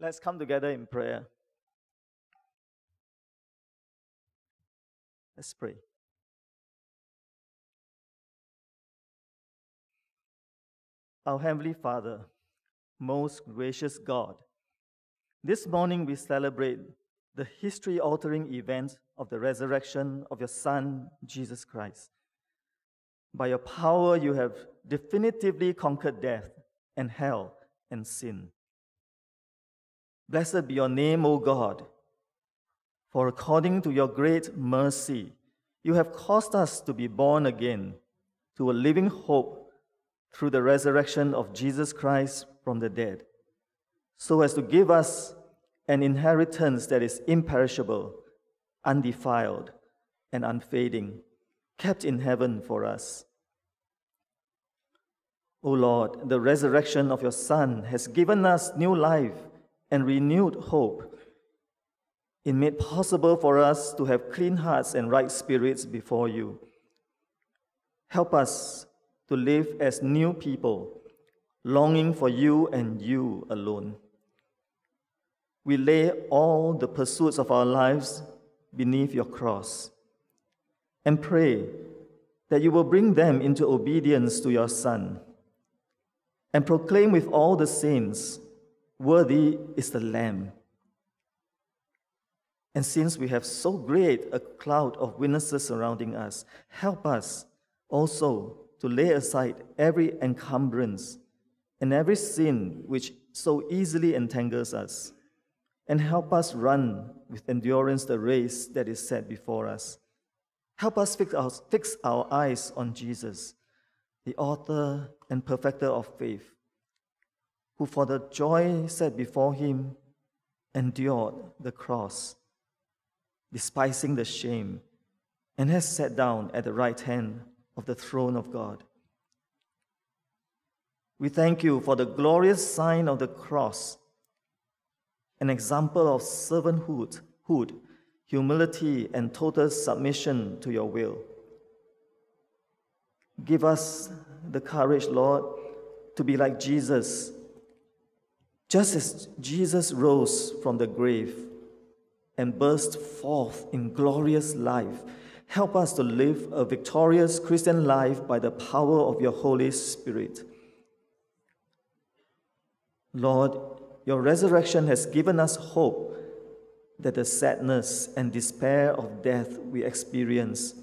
Let's come together in prayer. Let's pray. Our Heavenly Father, most gracious God, this morning we celebrate the history altering event of the resurrection of your Son, Jesus Christ. By your power, you have definitively conquered death and hell and sin. Blessed be your name, O God, for according to your great mercy, you have caused us to be born again to a living hope through the resurrection of Jesus Christ from the dead, so as to give us an inheritance that is imperishable, undefiled, and unfading, kept in heaven for us. O Lord, the resurrection of your Son has given us new life and renewed hope. It made possible for us to have clean hearts and right spirits before you. Help us to live as new people, longing for you and you alone. We lay all the pursuits of our lives beneath your cross and pray that you will bring them into obedience to your Son and proclaim with all the saints, Worthy is the Lamb. And since we have so great a cloud of witnesses surrounding us, help us also to lay aside every encumbrance and every sin which so easily entangles us, and help us run with endurance the race that is set before us. Help us fix our, fix our eyes on Jesus, the author and perfecter of faith, who for the joy set before him endured the cross, despising the shame, and has sat down at the right hand of the throne of God. We thank you for the glorious sign of the cross, an example of servanthood, humility, and total submission to your will. Give us the courage, Lord, to be like Jesus. Just as Jesus rose from the grave and burst forth in glorious life, help us to live a victorious Christian life by the power of your Holy Spirit. Lord, your resurrection has given us hope that the sadness and despair of death we experience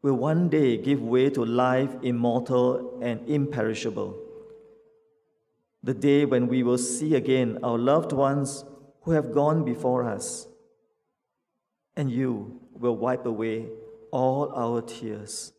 will one day give way to life immortal and imperishable. The day when we will see again our loved ones who have gone before us, and you will wipe away all our tears.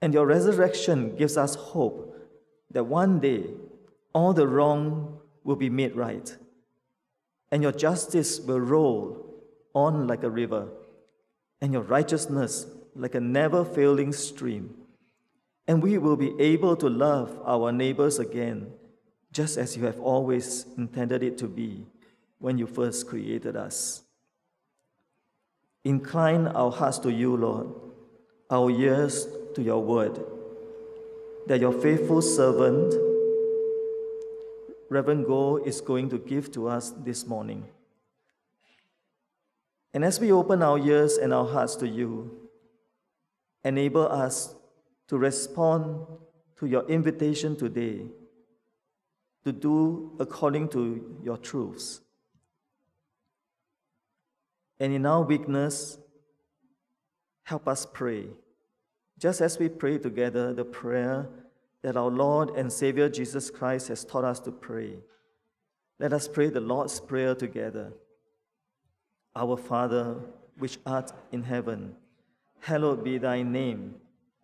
And your resurrection gives us hope that one day all the wrong will be made right, and your justice will roll on like a river, and your righteousness like a never failing stream. And we will be able to love our neighbors again, just as you have always intended it to be when you first created us. Incline our hearts to you, Lord, our ears to your word, that your faithful servant, Reverend Go, is going to give to us this morning. And as we open our ears and our hearts to you, enable us to respond to your invitation today to do according to your truths. And in our weakness, help us pray, just as we pray together the prayer that our Lord and Savior Jesus Christ has taught us to pray. Let us pray the Lord's Prayer together. Our Father, which art in heaven, hallowed be thy name.